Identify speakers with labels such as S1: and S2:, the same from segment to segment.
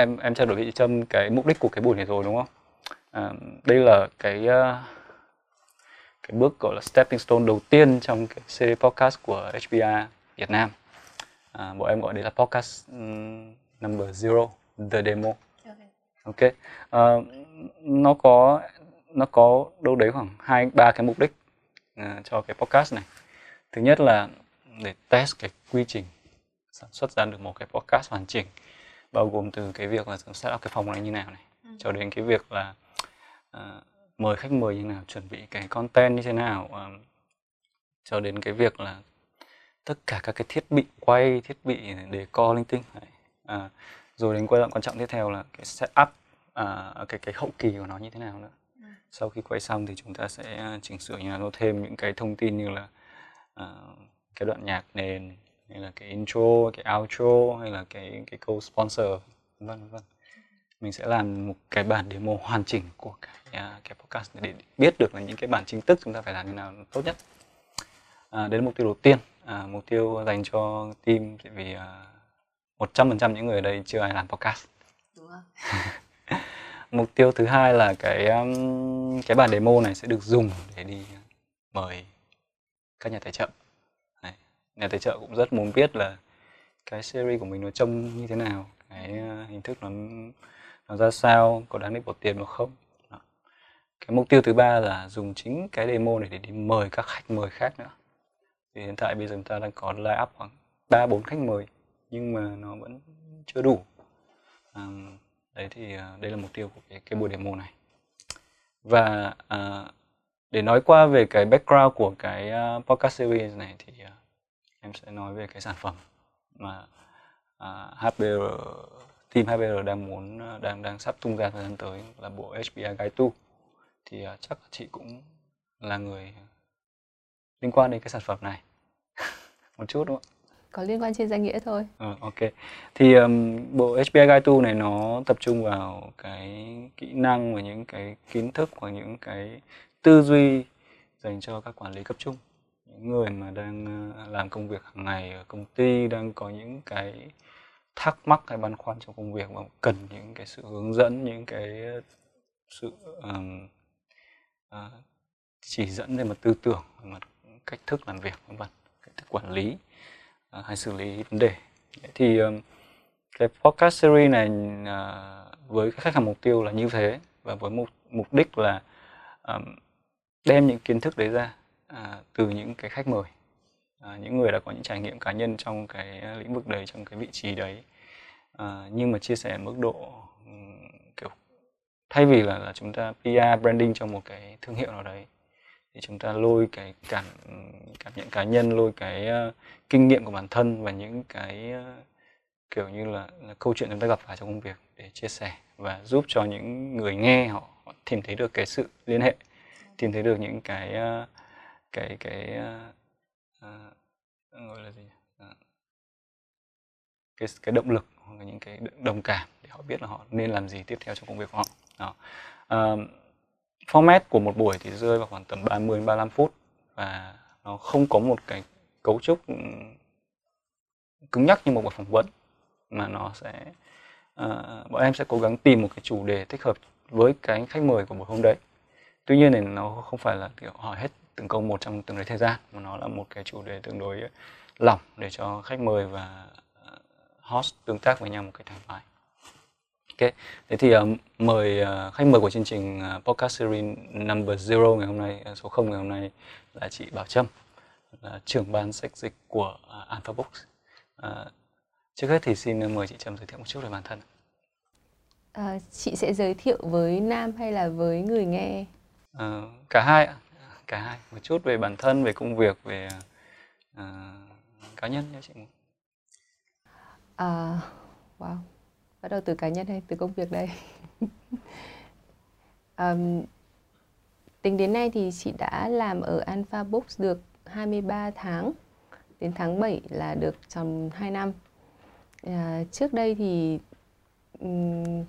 S1: em em trao đổi với chị Trâm cái mục đích của cái buổi này rồi đúng không? À, đây là cái uh, cái bước gọi là stepping stone đầu tiên trong cái series podcast của HBR Việt Nam. À, bọn em gọi đây là podcast um, number zero, the demo. Ok. Uh, nó có nó có đâu đấy khoảng hai ba cái mục đích uh, cho cái podcast này. Thứ nhất là để test cái quy trình sản xuất ra được một cái podcast hoàn chỉnh bao gồm từ cái việc là set up cái phòng này như nào này ừ. cho đến cái việc là uh, mời khách mời như nào chuẩn bị cái content như thế nào uh, cho đến cái việc là tất cả các cái thiết bị quay thiết bị để co linh tinh uh, rồi đến quan trọng quan trọng tiếp theo là cái setup uh, cái cái hậu kỳ của nó như thế nào nữa ừ. sau khi quay xong thì chúng ta sẽ chỉnh sửa như nào thêm những cái thông tin như là uh, cái đoạn nhạc nền hay là cái intro cái outro hay là cái cái câu sponsor vân vân. Mình sẽ làm một cái bản demo hoàn chỉnh của cái uh, cái podcast để biết được là những cái bản chính thức chúng ta phải làm như nào tốt nhất. À, là mục tiêu đầu tiên. À, mục tiêu dành cho team vì à, một trăm phần trăm những người ở đây chưa ai làm podcast. Đúng mục tiêu thứ hai là cái um, cái bản demo này sẽ được dùng để đi mời các nhà tài trợ nhà tài trợ cũng rất muốn biết là cái series của mình nó trông như thế nào cái ờ, hình thức nó nó ra sao có đáng để bỏ tiền hoặc không? Đó. cái mục tiêu thứ ba là dùng chính cái demo này để đi mời các khách mời khác nữa. Thì hiện tại bây giờ chúng ta đang có live up khoảng ba bốn khách mời nhưng mà nó vẫn chưa đủ. À, đấy thì ờ, đây là mục tiêu của cái, cái buổi demo này. Và à, để nói qua về cái background của cái podcast series này thì em sẽ nói về cái sản phẩm mà uh, HBR team HBR đang muốn đang đang sắp tung ra thời gian tới là bộ HBR Guide 2 thì uh, chắc chị cũng là người liên quan đến cái sản phẩm này một chút đúng không
S2: có liên quan trên danh nghĩa thôi.
S1: Ờ, ok. Thì um, bộ HBI Guide 2 này nó tập trung vào cái kỹ năng và những cái kiến thức và những cái tư duy dành cho các quản lý cấp trung những người mà đang ờ, làm công việc hàng ngày ở công ty đang có những cái thắc mắc hay băn khoăn trong công việc và cần những cái sự hướng dẫn những cái ờ, sự um, uh, chỉ dẫn về mặt tư tưởng về mặt cách thức làm việc vân vân cách thức quản lý uh, hay xử lý vấn đề. Thì um, cái podcast series này uh, với khách hàng mục tiêu là như thế và với mục mục đích là um, đem những kiến thức đấy ra à, từ những cái khách mời à, những người đã có những trải nghiệm cá nhân trong cái lĩnh vực đấy trong cái vị trí đấy. À, nhưng mà chia sẻ mức độ um, kiểu thay vì là là chúng ta PR branding trong một cái thương hiệu nào đấy thì chúng ta lôi cái cảm cảm nhận cá nhân lôi cái uh, kinh nghiệm của bản thân và những cái uh, kiểu như là, là câu chuyện chúng ta gặp phải trong công việc để chia sẻ và giúp cho những người nghe họ, họ tìm thấy được cái sự liên hệ tìm thấy được những cái uh, cái cái uh, gọi là gì uh, cái cái động lực hoặc là những cái đồng cảm để họ biết là họ nên làm gì tiếp theo trong công việc của họ. Đó. Uh, format của một buổi thì rơi vào khoảng tầm 30 35 phút và nó không có một cái cấu trúc ừ, cứng nhắc như một buổi phỏng vấn mà nó sẽ uh, bọn em sẽ cố gắng tìm một cái chủ đề thích hợp với cái khách mời của buổi hôm đấy. Tuy nhiên thì nó không phải là kiểu hỏi hết từng câu một trong từng đấy thời gian mà nó là một cái chủ đề tương đối lỏng để cho khách mời và ờ, host tương tác với nhau một cách thoải mái Ok, thế thì uh, mời uh, khách mời của chương trình uh, podcast series number zero ngày hôm nay số 0 ngày hôm nay là chị Bảo Trâm là trưởng ban sách dịch của uh, Alpha Books. Uh, trước hết thì xin mời chị Trâm giới thiệu một chút về bản thân.
S2: À, chị sẽ giới thiệu với nam hay là với người nghe?
S1: Uh, cả hai ạ cả hai một chút về bản thân về công việc về uh, cá nhân nhé chị.
S2: À, wow bắt đầu từ cá nhân hay từ công việc đây? Um, tính đến nay thì chị đã làm ở Alpha Books được 23 tháng đến tháng 7 là được tròn 2 năm. À, trước đây thì um,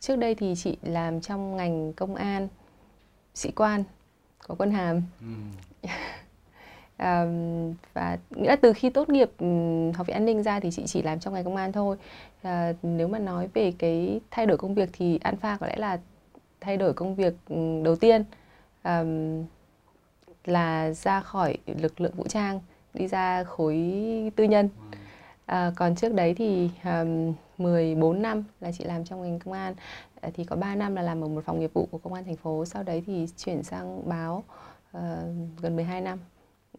S2: trước đây thì chị làm trong ngành công an sĩ quan có quân hàm. Ừ. à, và nghĩa là từ khi tốt nghiệp um, học viện an ninh ra thì chị chỉ làm trong ngành công an thôi. À, nếu mà nói về cái thay đổi công việc thì alpha có lẽ là thay đổi công việc đầu tiên. Um, là ra khỏi lực lượng vũ trang đi ra khối tư nhân. À, còn trước đấy thì um, 14 năm là chị làm trong ngành công an. à, Ờ, thì có 3 năm là làm ở một phòng nghiệp vụ của công an thành phố. Sau đấy thì chuyển sang báo uh, gần 12 năm.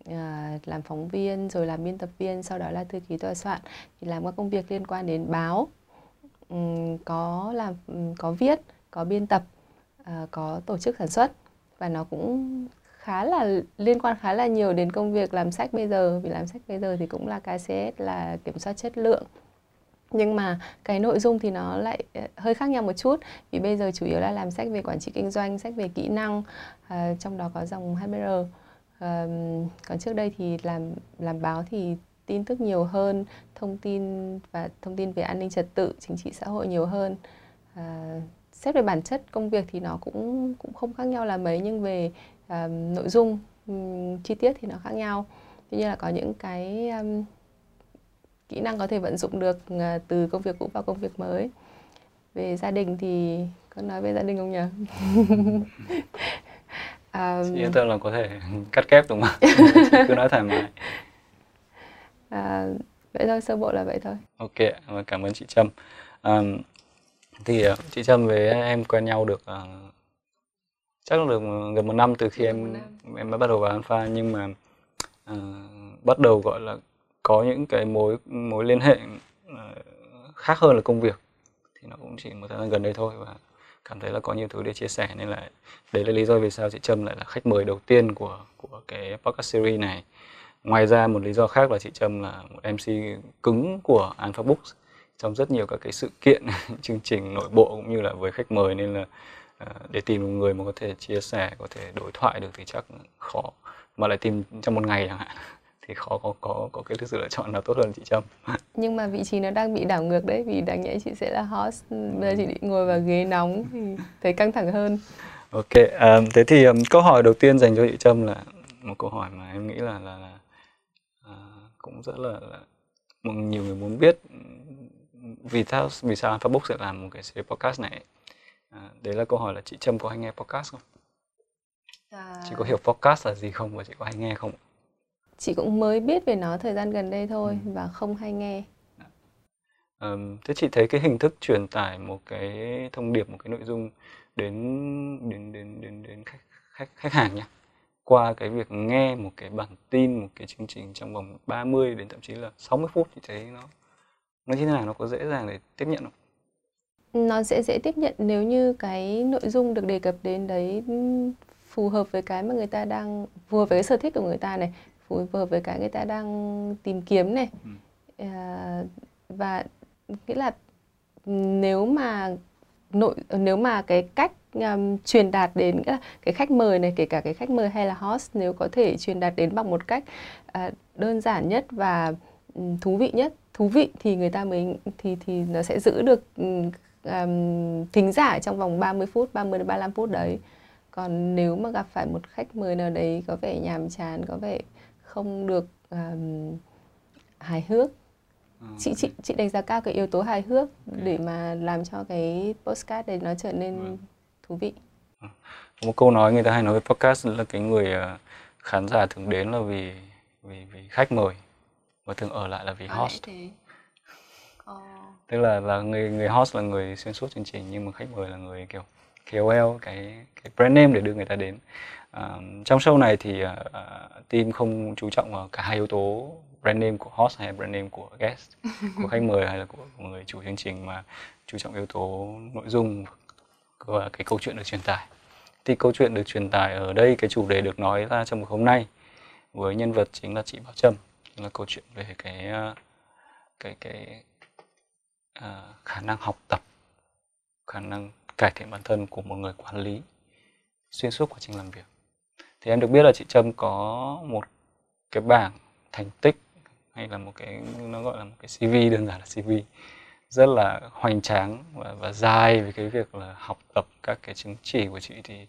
S2: Uh, làm phóng viên rồi làm biên tập viên sau đó là thư ký tòa soạn. Thì làm các công việc liên quan đến báo. Um, có làm um, có viết có biên tập uh, có tổ chức sản xuất. Và nó cũng khá là liên quan khá là nhiều đến công việc làm sách bây giờ. Vì làm sách bây giờ thì cũng là KCS là kiểm soát chất lượng nhưng mà cái nội dung thì nó lại ờ, hơi khác nhau một chút. Vì bây giờ chủ yếu là làm sách về quản trị kinh doanh sách về kỹ năng uh, trong đó có dòng HBR uh, còn trước đây thì làm làm báo thì tin tức nhiều hơn thông tin và thông tin về an ninh trật tự chính trị xã hội nhiều hơn. Uh, xét về bản chất công việc thì nó cũng cũng không khác nhau là mấy nhưng về uh, nội dung um, chi tiết thì nó khác nhau. Tuy nhiên là có những cái um, kỹ năng có thể vận dụng được uh, từ công việc cũ vào công việc mới. Về gia đình thì có nói về gia đình không nhỉ?
S1: Um, yên tâm là có thể cắt kép đúng không? Cứ nói thoải mái.
S2: À, vậy thôi sơ bộ là vậy thôi.
S1: Ok cảm ơn chị trâm. Um, thì uh, chị trâm với em quen nhau được uh, chắc là được gần một năm từ khi em em mới bắt đầu vào alpha nhưng mà uh, bắt đầu gọi là có những cái mối mối liên hệ ờ, khác hơn là công việc. Thì nó cũng chỉ một thời gian gần đây thôi và cảm thấy là có nhiều thứ để chia sẻ nên là đấy là lý do vì sao chị Trâm lại là khách mời đầu tiên của của cái podcast series này. Ngoài ra một lý do khác là chị Trâm là một MC cứng của Alpha Books. Trong rất nhiều các cái sự kiện, chương trình nội bộ cũng như là với khách mời nên là ờ, để tìm một người mà có thể chia sẻ, có thể đối thoại được thì chắc khó. Mà lại tìm trong một ngày chẳng hạn thì khó có có có cái sự lựa chọn nào tốt hơn chị Trâm.
S2: Nhưng mà vị trí nó đang bị đảo ngược đấy vì đáng nhẽ chị sẽ là host bây giờ chị định ngồi vào ghế nóng thì thấy căng thẳng hơn.
S1: Ok um, thế thì um, câu hỏi đầu tiên dành cho chị Trâm là một câu hỏi mà em nghĩ là là, là uh, cũng rất là, là một nhiều người muốn biết vì sao vì sao Alpha Book sẽ làm một cái series podcast này? À, đấy là câu hỏi là chị Trâm có hay nghe podcast không? À... Chị có hiểu podcast là gì không và chị có hay nghe không?
S2: Chị cũng mới biết về nó thời gian gần đây thôi ừ. và không hay nghe.
S1: À, thế chị thấy cái hình thức truyền tải một cái thông điệp, một cái nội dung đến đến đến đến đến khách khách khách hàng nhá qua cái việc nghe một cái bản tin một cái chương trình trong vòng 30 đến thậm chí là 60 phút thì thấy nó nó như thế nào nó có dễ dàng để tiếp nhận không?
S2: nó sẽ dễ tiếp nhận nếu như cái nội dung được đề cập đến đấy phù hợp với cái mà người ta đang phù hợp với cái sở thích của người ta này phù hợp với cái người ta đang tìm kiếm này ừ. à, và nghĩa là nếu mà nội nếu mà cái cách um, truyền đạt đến cái khách mời này kể cả cái khách mời hay là host nếu có thể truyền đạt đến bằng một cách uh, đơn giản nhất và um, thú vị nhất thú vị thì người ta mới thì thì nó sẽ giữ được um, um, thính giả trong vòng 30 phút, 30 đến 35 phút đấy. Còn nếu mà gặp phải một khách mời nào đấy có vẻ nhàm chán, có vẻ không được um, hài hước ờ, chị chị chị đánh giá cao cái yếu tố hài hước để mà làm cho cái postcard đấy nó trở nên vâng. thú vị.
S1: Ờ, một câu nói người ta hay nói với podcast là cái người ờ, khán giả thường đến là vì vì vì khách mời và thường ở lại là vì host. Thế tức là là người người host là người xuyên suốt chương trình nhưng mà khách mời là người kiểu KOL cái cái brand name để đưa người ta đến À, trong show này thì uh, team không chú trọng vào cả hai yếu tố brand name của host hay brand name của guest của khách mời hay là của, người chủ chương trình mà chú trọng yếu tố nội dung và cái câu chuyện được truyền tải. Thì câu chuyện được truyền tải ở đây cái chủ đề được nói ra trong một hôm nay với nhân vật chính là chị Bảo Trâm. Là câu chuyện về cái cái cái uh, khả năng học tập khả năng cải thiện bản thân của một người quản lý xuyên suốt quá trình làm việc thì em được biết là chị Trâm có một cái bảng thành tích hay là một cái nó gọi là một cái CV đơn giản là CV rất là hoành tráng và, và dài về cái việc là học tập các cái chứng chỉ của chị thì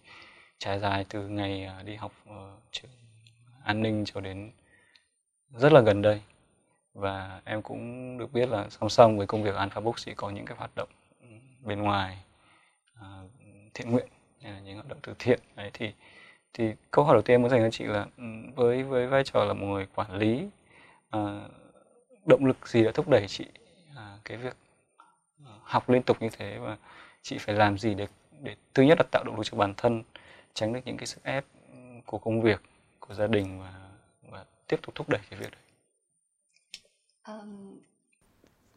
S1: trải dài từ ngày à, đi học ở trường an ninh cho đến rất là gần đây. Và em cũng được biết là song song với công việc Alpha Books thì có những cái hoạt động bên ngoài uh, thiện nguyện hay là những hoạt động từ thiện. Đấy thì thì câu hỏi đầu tiên muốn dành cho chị là ừ, với với vai trò là một người quản lý à, động lực gì đã thúc đẩy chị à, cái việc ờ, học liên tục như thế và chị phải làm gì để để thứ nhất là tạo động lực cho bản thân tránh được những cái sức ép của công việc của gia đình và và tiếp tục thúc đẩy cái việc đấy?
S2: Um,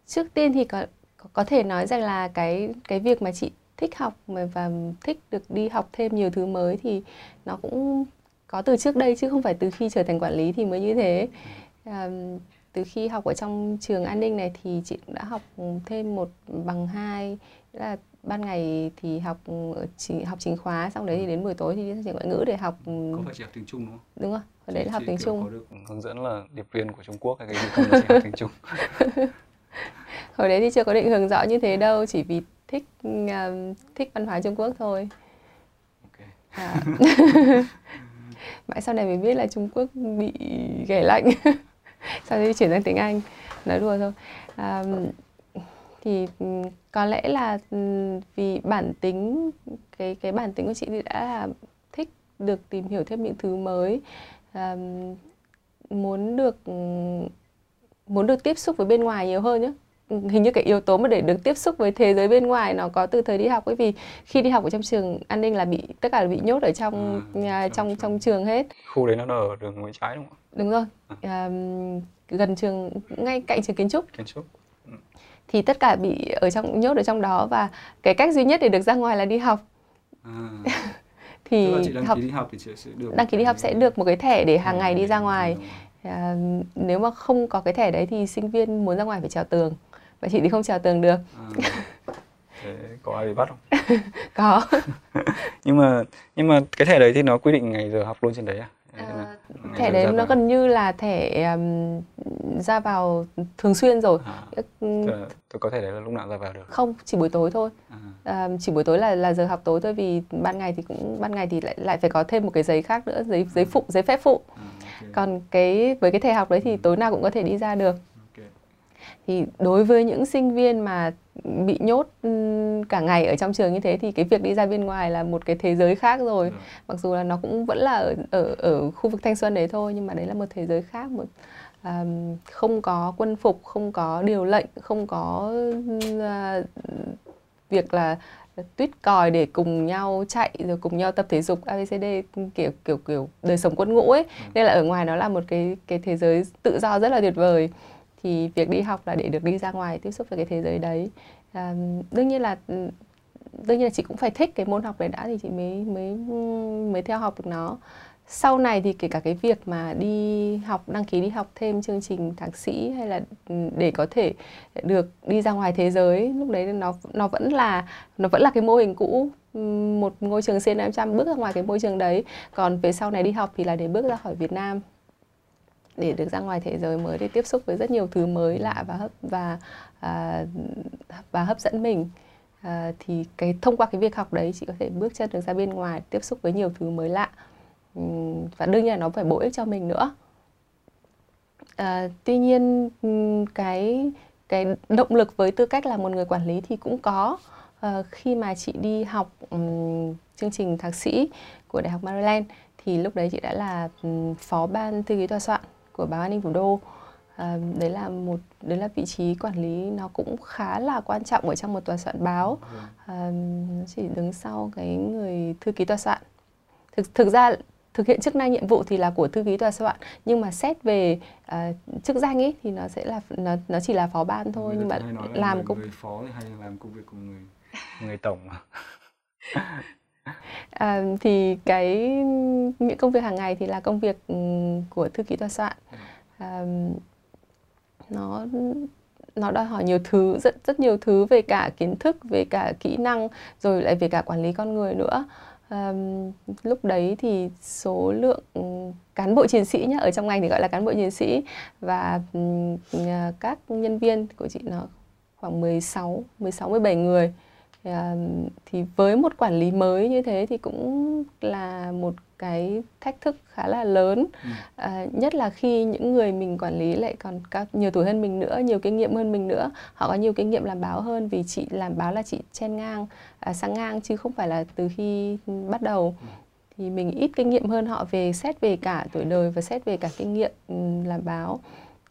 S2: trước tiên thì có có thể nói rằng là cái cái việc mà chị thích học và thích được đi học thêm nhiều thứ mới thì nó cũng có từ trước đây chứ không phải từ khi trở thành quản lý thì mới như thế. À, từ khi học ở trong trường an ninh này thì chị cũng đã học thêm một bằng hai là ban ngày thì học chỉ học chính khóa xong đấy thì đến buổi tối thì đi sang trường ngoại ngữ để học
S1: không phải chỉ học tiếng trung đúng không?
S2: Đúng rồi còn đấy là học tiếng trung.
S1: có được hướng dẫn là điệp viên của trung quốc hay cái gì không chỉ học tiếng trung
S2: hồi đấy thì chưa có định hướng rõ như thế đâu chỉ vì thích uh, thích văn hóa Trung Quốc thôi okay. à. mãi sau này mới biết là Trung Quốc bị ghẻ lạnh sau đấy chuyển sang tiếng Anh nói đùa thôi à, thì có lẽ là vì bản tính cái cái bản tính của chị thì đã là thích được tìm hiểu thêm những thứ mới à, muốn được muốn được tiếp xúc với bên ngoài nhiều hơn nhé hình như cái yếu tố mà để được tiếp xúc với thế giới bên ngoài nó có từ thời đi học bởi vì khi đi học ở trong trường an ninh là bị tất cả là bị nhốt ở trong à, nhà, trong trong, trong trường hết.
S1: Khu đấy nó ở đường Nguyễn Trái đúng không?
S2: Đúng rồi. À. À, gần trường ngay cạnh trường kiến trúc.
S1: Kiến trúc. Ừ.
S2: thì tất cả bị ở trong nhốt ở trong đó và cái cách duy nhất để được ra ngoài là đi học.
S1: À.
S2: thì
S1: đăng học, ký đi học thì sẽ được
S2: đăng ký đi học sẽ được một cái thẻ để hàng ngày đi ra ngoài. À, nếu mà không có cái thẻ đấy thì sinh viên muốn ra ngoài phải trèo tường và chị thì không trèo tường được. À,
S1: thế có ai bị bắt không?
S2: Có.
S1: Nhưng mà nhưng mà cái thẻ đấy thì nó quy định ngày giờ học luôn trên đấy à?
S2: À, thẻ đấy nó gần như là thẻ um, ra vào thường xuyên rồi.
S1: À, tôi có thể đấy là lúc nào ra vào được?
S2: Không chỉ buổi tối thôi. À. um, chỉ buổi tối là là giờ học tối thôi vì ban ngày thì cũng ban ngày thì lại lại phải có thêm một cái giấy khác nữa giấy giấy phụ giấy phép phụ. À, okay. còn cái với cái thẻ học đấy thì tối nào cũng có thể đi ra được thì đối với những sinh viên mà bị nhốt cả ngày ở trong trường như thế thì cái việc đi ra bên ngoài là một cái thế giới khác rồi ừ. mặc dù là nó cũng vẫn là ở ở ở khu vực thanh xuân đấy thôi nhưng mà đấy là một thế giới khác một um, không có quân phục không có điều lệnh không có uh, việc là tuyết còi để cùng nhau chạy rồi cùng nhau tập thể dục ABCD kiểu kiểu kiểu đời sống quân ngũ ấy ừ. nên là ở ngoài nó là một cái cái thế giới tự do rất là tuyệt vời thì việc đi học là để được đi ra ngoài tiếp xúc với cái thế giới đấy. À, đương nhiên là đương nhiên là chị cũng phải thích cái môn học đấy đã thì chị mới mới mới theo học được nó. Sau này thì kể cả cái việc mà đi học đăng ký đi học thêm chương trình thạc sĩ hay là để có thể được đi ra ngoài thế giới lúc đấy nó nó vẫn là nó vẫn là cái mô hình cũ. Một ngôi trường C500 bước ra ngoài cái môi trường đấy. Còn về sau này đi học thì là để bước ra khỏi Việt Nam để được ra ngoài thế giới mới để tiếp xúc với rất nhiều thứ mới lạ và hấp và à, và hấp dẫn mình. À, thì cái thông qua cái việc học đấy chị có thể bước chân được ra bên ngoài tiếp xúc với nhiều thứ mới lạ. Và đương nhiên là nó phải bổ ích cho mình nữa. À, tuy nhiên cái cái động lực với tư cách là một người quản lý thì cũng có. À, khi mà chị đi học um, chương trình thạc sĩ của đại học Maryland thì lúc đấy chị đã là um, phó ban thư ký tòa soạn của báo an ninh thủ đô. À, đấy là một đấy là vị trí quản lý nó cũng khá là quan trọng ở trong một tòa soạn báo. À, nó chỉ đứng sau cái người thư ký tòa soạn. Thực thực ra thực hiện chức năng nhiệm vụ thì là của thư ký tòa soạn nhưng mà xét về uh, chức danh ấy thì nó sẽ là nó nó chỉ là phó ban thôi
S1: người
S2: nhưng mà
S1: làm người, công người phó hay làm công việc của người người tổng mà
S2: à, thì cái những công việc hàng ngày thì là công việc của thư ký tòa soạn. À, nó nó đòi hỏi nhiều thứ rất rất nhiều thứ về cả kiến thức về cả kỹ năng rồi lại về cả quản lý con người nữa. À, lúc đấy thì số lượng ừ, cán bộ chiến sĩ nhá ở trong ngành thì gọi là cán bộ chiến sĩ và ừ, ờ, các nhân viên của chị nó khoảng 16 16 17 người. À, thì với một quản lý mới như thế thì cũng là một cái thách thức khá là lớn. Ừ. à, nhất là khi những người mình quản lý lại còn cao nhiều tuổi hơn mình nữa nhiều kinh nghiệm hơn mình nữa họ có nhiều kinh nghiệm làm báo hơn vì chị làm báo là chị chen ngang à, sang ngang chứ không phải là từ khi bắt đầu. Ừ. thì mình ít kinh nghiệm hơn họ về xét về cả tuổi đời và xét về cả kinh nghiệm ừ, làm báo.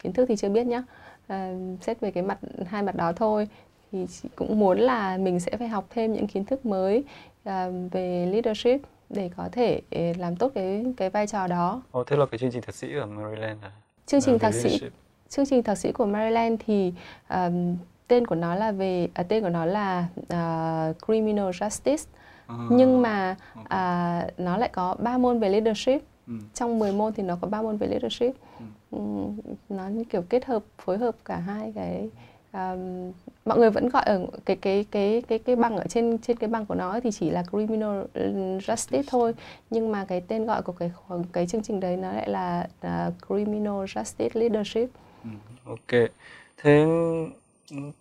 S2: Kiến thức thì chưa biết nhá. À, xét về cái mặt hai mặt đó thôi thì chị cũng muốn là mình sẽ phải học thêm những kiến thức mới à, về leadership để có thể ờ, làm tốt cái cái vai trò đó.
S1: Ồ, thế là cái chương trình thạc sĩ ở Maryland là
S2: chương trình thạc sĩ chương trình thạc sĩ của Maryland thì um, tên của nó là về à, tên của nó là uh, criminal justice à, nhưng mà okay. uh, nó lại có ba môn về leadership ừ. trong 10 môn thì nó có ba môn về leadership ừ. Um, nó như kiểu kết hợp phối hợp cả hai cái um, mọi người vẫn gọi ở cái cái cái cái cái bằng ở trên trên cái bằng của nó thì chỉ là criminal justice thôi nhưng mà cái tên gọi của cái cái chương trình đấy nó lại là uh, criminal justice leadership.
S1: Ừ, ok. Thế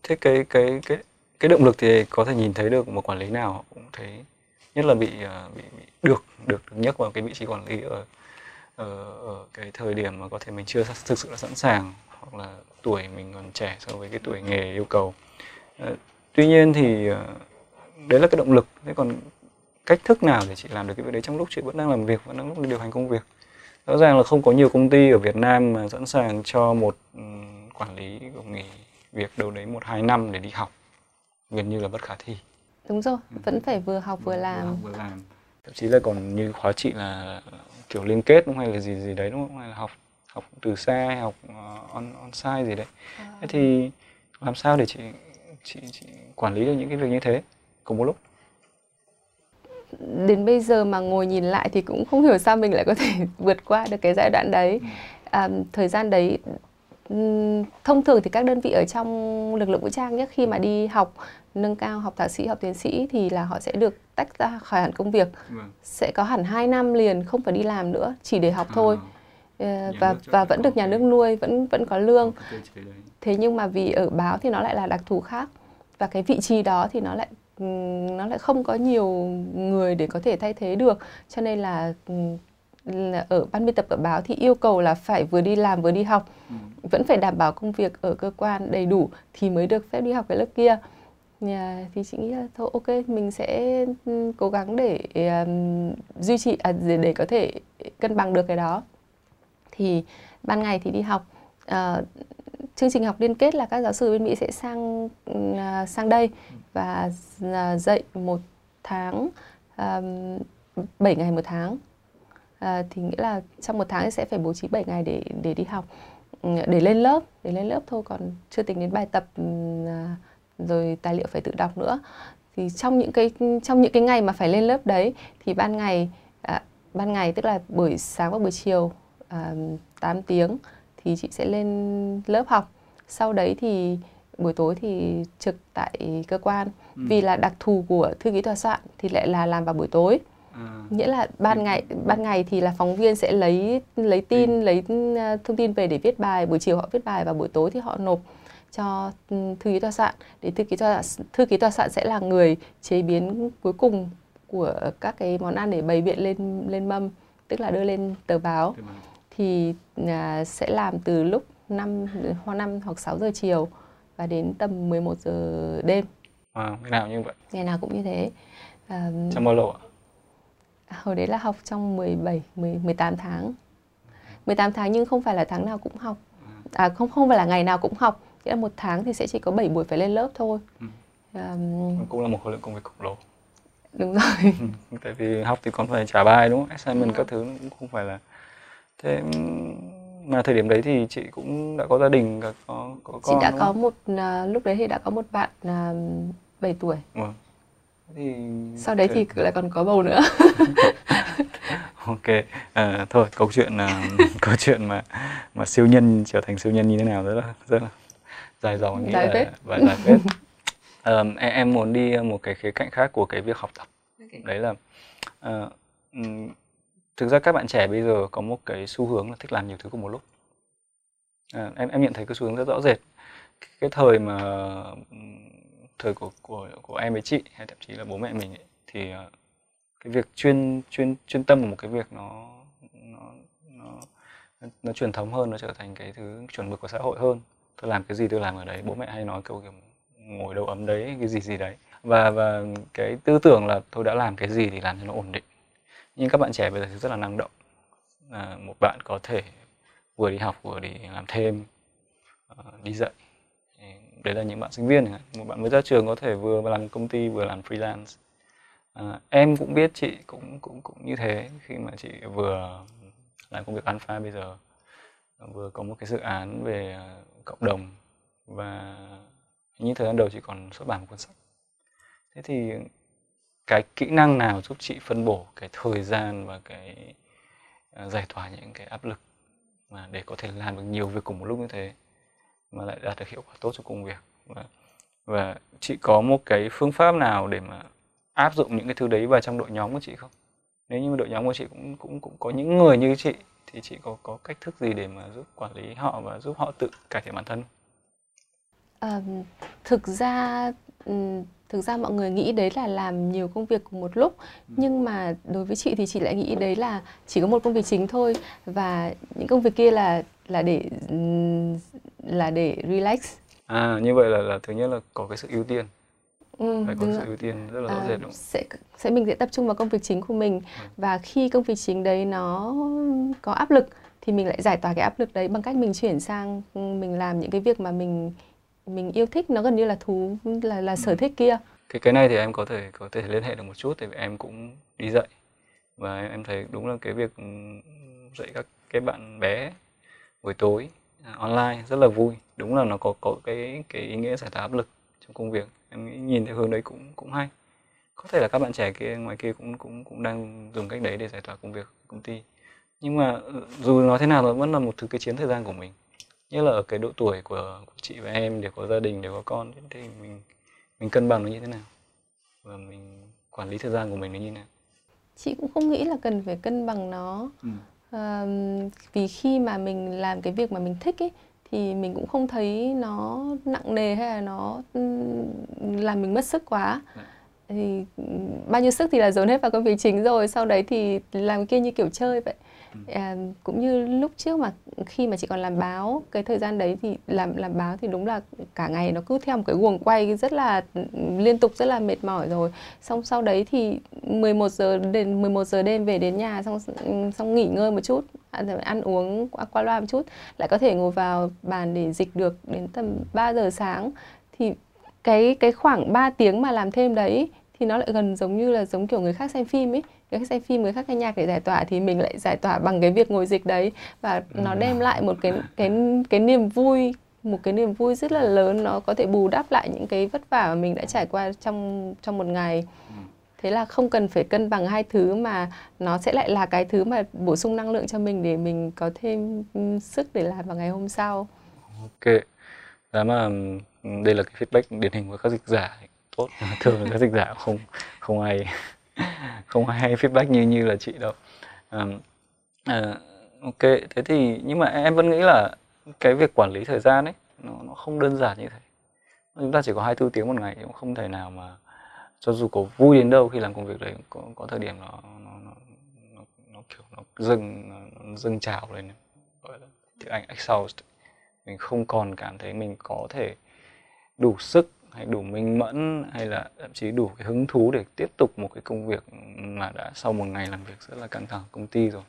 S1: thế cái cái cái cái động lực thì có thể nhìn thấy được một quản lý nào cũng thấy nhất là bị uh, bị, bị được được được nhắc vào cái vị trí quản lý ở ở, ở cái thời điểm mà có thể mình chưa thực sự là sẵn sàng hoặc là tuổi mình còn trẻ so với cái tuổi nghề yêu cầu tuy nhiên thì ờ, đấy là cái động lực. Thế còn cách thức nào để chị làm được cái việc đấy trong lúc chị vẫn đang làm việc vẫn đang lúc điều hành công việc? Rõ ràng là không có nhiều công ty ở Việt Nam mà sẵn sàng cho một quản lý nghỉ việc đâu đấy một hai năm để đi học. Gần như là bất khả thi.
S2: Đúng rồi ừ. vẫn phải vừa học vừa làm vừa, học,
S1: vừa làm. Thậm chí là còn như khóa chị là kiểu liên kết đúng không? Hay là gì gì đấy đúng không? Hay là học học từ xa hay học on on site gì đấy. À. thế thì làm sao để chị chị chị quản lý được những cái việc như thế cùng một lúc
S2: đến bây giờ mà ngồi nhìn lại thì cũng không hiểu sao mình lại có thể vượt qua được cái giai đoạn đấy ừ. à, thời gian đấy thông thường thì các đơn vị ở trong lực lượng vũ trang nhất khi mà đi học nâng cao học thạc sĩ học tiến sĩ thì là họ sẽ được tách ra khỏi hẳn công việc vâng. sẽ có hẳn 2 năm liền không phải đi làm nữa chỉ để học à. thôi ờ, và và vẫn được nhà nước nuôi vẫn vẫn có lương thế nhưng mà vì ở báo thì nó lại là đặc thù khác. Và cái vị trí đó thì nó lại nó lại không có nhiều người để có thể thay thế được. Cho nên là ở ban biên tập ở báo thì yêu cầu là phải vừa đi làm vừa đi học. Ừ. vẫn phải đảm bảo công việc ở cơ quan đầy đủ thì mới được phép đi học cái lớp kia. Yeah, thì chị nghĩ là thôi ok mình sẽ cố gắng để um, duy trì à, để, để có thể cân bằng được cái đó. Thì ban ngày thì đi học. Uh, chương trình học liên kết là các giáo sư bên Mỹ sẽ sang uh, sang đây và uh, dạy một tháng à, um, 7 ngày một tháng. Uh, thì nghĩa là trong một tháng sẽ phải bố trí 7 ngày để để đi học ừ, để lên lớp để lên lớp thôi còn chưa tính đến bài tập uh, rồi tài liệu phải tự đọc nữa. Thì trong những cái trong những cái ngày mà phải lên lớp đấy thì ban ngày à, ban ngày tức là buổi sáng và buổi chiều à, 8 tiếng thì chị sẽ lên lớp học. Sau đấy thì buổi tối thì trực tại cơ quan. Ừ. vì là đặc thù của thư ký tòa soạn thì lại là làm vào buổi tối. À. nghĩa là ban ngày ban ngày thì là phóng viên sẽ lấy lấy tin ừ. lấy ờ, thông tin về để viết bài. Buổi chiều họ viết bài và buổi tối thì họ nộp cho ừ, thư ký tòa soạn. Để thư ký tòa thư ký tòa soạn sẽ là người chế biến cuối cùng của các cái món ăn để bày biện lên lên mâm tức là đưa lên tờ báo thì à, sẽ làm từ lúc 5 hoặc 5 hoặc 6 giờ chiều và đến tầm 11 giờ đêm.
S1: À, ngày nào như vậy?
S2: Ngày nào cũng như thế.
S1: À, trong bao lâu ạ?
S2: Hồi đấy là học trong 17 10, 18 tháng. 18 tháng nhưng không phải là tháng nào cũng học. À không không phải là ngày nào cũng học. Nghĩa là một tháng thì sẽ chỉ có 7 buổi phải lên lớp thôi. Ừ.
S1: Um, cũng là một khối lượng công việc khổng lồ.
S2: Đúng rồi.
S1: Ừ, tại vì học thì còn phải trả bài đúng không? Assignment các thứ cũng không phải là thế mà thời điểm đấy thì chị cũng đã có gia đình có có, có
S2: chị đã có một uh, lúc đấy thì đã có một bạn uh, à, 7 tuổi.
S1: Vâng. thì
S2: sau đấy thì lại còn có bầu nữa.
S1: Ok à, thôi câu chuyện uh, câu chuyện mà mà siêu nhân trở thành siêu nhân như thế nào rất là rất là dài dòng
S2: nghĩ dài là
S1: và dài phết. Um, em, em muốn đi một cái khía cạnh khác của cái việc học tập. Okay. đấy là uh, thực ra các bạn trẻ bây giờ có một cái xu hướng là thích làm nhiều thứ cùng một lúc. À, em em nhận thấy cái xu hướng rất rõ rệt. Cái thời mà thời của của của em với chị hay thậm chí là bố mẹ mình ấy, thì à, cái việc chuyên chuyên chuyên tâm vào một cái việc nó nó nó nó truyền thống hơn nó trở thành cái thứ chuẩn mực của xã hội hơn. Tôi làm cái gì tôi làm ở đấy bố mẹ hay nói câu kiểu ngồi đâu ấm đấy cái gì gì đấy. Và và cái tư tưởng là tôi đã làm cái gì thì làm cho nó ổn định nhưng các bạn trẻ bây giờ thì rất là năng động. À, một bạn có thể vừa đi học vừa đi làm thêm ờ, đi dạy. Đấy là những bạn sinh viên một bạn mới ra trường có thể vừa làm công ty vừa làm freelance. À, em cũng biết chị cũng cũng cũng như thế. Khi mà chị vừa làm công việc alpha bây giờ vừa có một cái dự án về ờ, cộng đồng. Và như thời gian đầu chị còn xuất bản một cuốn sách. Thế thì cái kỹ năng nào giúp chị phân bổ cái thời gian và cái ờ, giải tỏa những cái áp lực mà để có thể làm được nhiều việc cùng một lúc như thế mà lại đạt được hiệu quả tốt cho công việc? Và, và chị có một cái phương pháp nào để mà áp dụng những cái thứ đấy vào trong đội nhóm của chị không? Nếu như đội nhóm của chị cũng cũng cũng có những người như chị thì chị có có cách thức gì để mà giúp quản lý họ và giúp họ tự cải thiện bản thân
S2: à, thực ra thực ra mọi người nghĩ đấy là làm nhiều công việc cùng một lúc ừ. nhưng mà đối với chị thì chị lại nghĩ đấy là chỉ có một công việc chính thôi. Và những công việc kia là là để là để relax.
S1: À như vậy là là thứ nhất là có cái sự ưu tiên. Ừ, phải có sự ưu tiên rất là rõ à, rệt đúng
S2: sẽ sẽ mình sẽ tập trung vào công việc chính của mình. Ừ. và khi công việc chính đấy nó có áp lực thì mình lại giải tỏa cái áp lực đấy bằng cách mình chuyển sang mình làm những cái việc mà mình mình yêu thích nó gần như là thú là là sở ừ. thích kia.
S1: Cái cái này thì em có thể có thể liên hệ được một chút tại vì em cũng đi dạy. Và em thấy đúng là cái việc dạy các cái bạn bé buổi tối à, online rất là vui. Đúng là nó có có cái cái ý nghĩa giải tỏa áp lực trong công việc. Em nghĩ nhìn theo hướng đấy cũng cũng hay. Có thể là các bạn trẻ kia ngoài kia cũng cũng cũng đang dùng cách đấy để giải tỏa công việc công ty. Nhưng mà ừ, dù nói thế nào nó vẫn là một thứ cái chiến thời gian của mình nhất là ở cái độ tuổi của, của chị và em để có gia đình để có con thì mình mình cân bằng nó như thế nào và mình quản lý thời gian của mình nó như thế nào
S2: chị cũng không nghĩ là cần phải cân bằng nó ừ. à, vì khi mà mình làm cái việc mà mình thích ấy thì mình cũng không thấy nó nặng nề hay là nó làm mình mất sức quá. Dạ. thì bao nhiêu sức thì là dồn hết vào công việc chính rồi sau đấy thì làm kia như kiểu chơi vậy à, cũng như lúc trước mà khi mà chị còn làm báo cái thời gian đấy thì làm làm báo thì đúng là cả ngày nó cứ theo một cái guồng quay rất là ừ, liên tục rất là mệt mỏi rồi. Xong sau đấy thì 11 giờ đến 11 giờ đêm về đến nhà xong ừ, xong nghỉ ngơi một chút à, ăn uống qua loa một chút lại có thể ngồi vào bàn để dịch được đến tầm 3 giờ sáng. Thì cái cái khoảng 3 tiếng mà làm thêm đấy thì nó lại gần giống như là giống kiểu người khác xem phim ấy. Người khác xem phim người khác nghe nhạc để giải tỏa thì mình lại giải tỏa bằng cái việc ngồi dịch đấy. Và nó đem lại một cái cái cái niềm vui một cái niềm vui rất là lớn. Nó có thể bù đắp lại những cái vất vả mà mình đã trải qua trong trong một ngày. Thế là không cần phải cân bằng hai thứ mà nó sẽ lại là cái thứ mà bổ sung năng lượng cho mình để mình có thêm sức để làm vào ngày hôm sau.
S1: Ok. Đó mà đây là cái feedback điển hình của các dịch giả tốt. À, Thường các dịch giả không không ai không hay feedback như như là chị đâu. À, uh, ok thế thì nhưng mà em vẫn nghĩ là cái việc quản lý thời gian ấy nó, nó không đơn giản như thế. Chúng ta chỉ có 24 tiếng một ngày cũng không thể nào mà cho dù có vui đến đâu khi làm công việc đấy có, có thời điểm nó nó, nó, nó, nó kiểu nó dâng nó dâng trào lên gọi là tiếng Anh exhaust mình không còn cảm thấy mình có thể đủ sức hay đủ minh mẫn hay là thậm chí đủ cái hứng thú để tiếp tục một cái công việc mà đã sau một ngày làm việc rất là căng thẳng công ty rồi?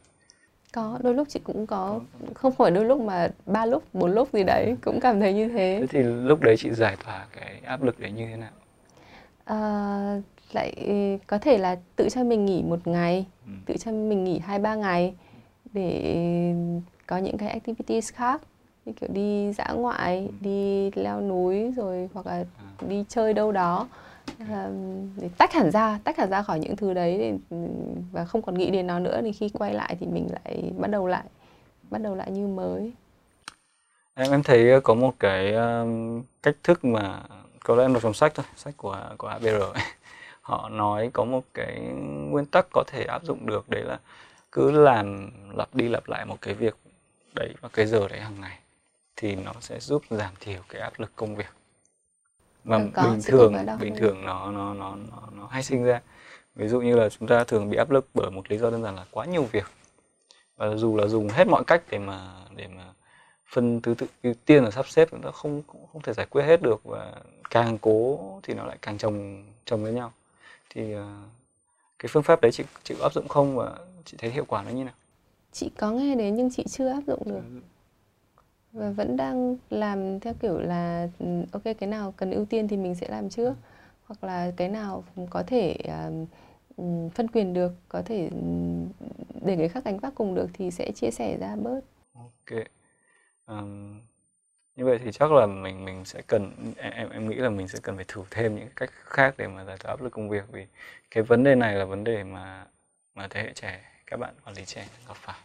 S2: Có đôi lúc chị cũng có không phải đôi lúc mà ba lúc bốn lúc gì đấy cũng cảm thấy như thế.
S1: Thế thì lúc đấy chị giải tỏa cái áp lực đấy như thế nào?
S2: À, lại có thể là tự cho mình nghỉ một ngày ừ. tự cho mình nghỉ hai ba ngày để có những cái activities khác như kiểu đi dã ngoại đi leo núi rồi hoặc là đi chơi đâu đó. Để tách hẳn ra tách hẳn ra khỏi những thứ đấy để, và không còn nghĩ đến nó nữa thì khi quay lại thì mình lại bắt đầu lại bắt đầu lại như mới.
S1: Em em thấy có một cái um, cách thức mà có lẽ em đọc trong sách thôi sách của của ABR ấy. họ nói có một cái nguyên tắc có thể áp dụng được đấy là cứ làm lặp đi lặp lại một cái việc đấy vào cái giờ đấy hàng ngày thì nó sẽ giúp giảm thiểu cái áp lực công việc.
S2: Ờ, có
S1: bình thường bình thường nó nó nó nó nó hay sinh ra. Ví dụ như là chúng ta thường bị áp lực bởi một lý do đơn giản là quá nhiều việc. Và dù là dùng hết mọi cách để mà để mà phân thứ tự ưu tiên và sắp xếp nó không cũng không thể giải quyết hết được. Và càng cố thì nó lại càng chồng chồng với nhau. Thì ờ, cái phương pháp đấy chị chị áp dụng không? Và chị thấy hiệu quả nó như nào?
S2: Chị có nghe đến nhưng chị chưa áp dụng được và vẫn đang làm theo kiểu là ừ, ok cái nào cần ưu tiên thì mình sẽ làm trước. Hoặc là cái nào có thể uh, phân quyền được có thể ừ, để người khác gánh vác cùng được thì sẽ chia sẻ ra bớt.
S1: Ok. um, như vậy thì chắc là mình mình sẽ cần em em em nghĩ là mình sẽ cần phải thử thêm những cách khác để mà giải tỏa áp lực công việc. Vì cái vấn đề này là vấn đề mà mà thế hệ trẻ các bạn quản lý trẻ gặp phải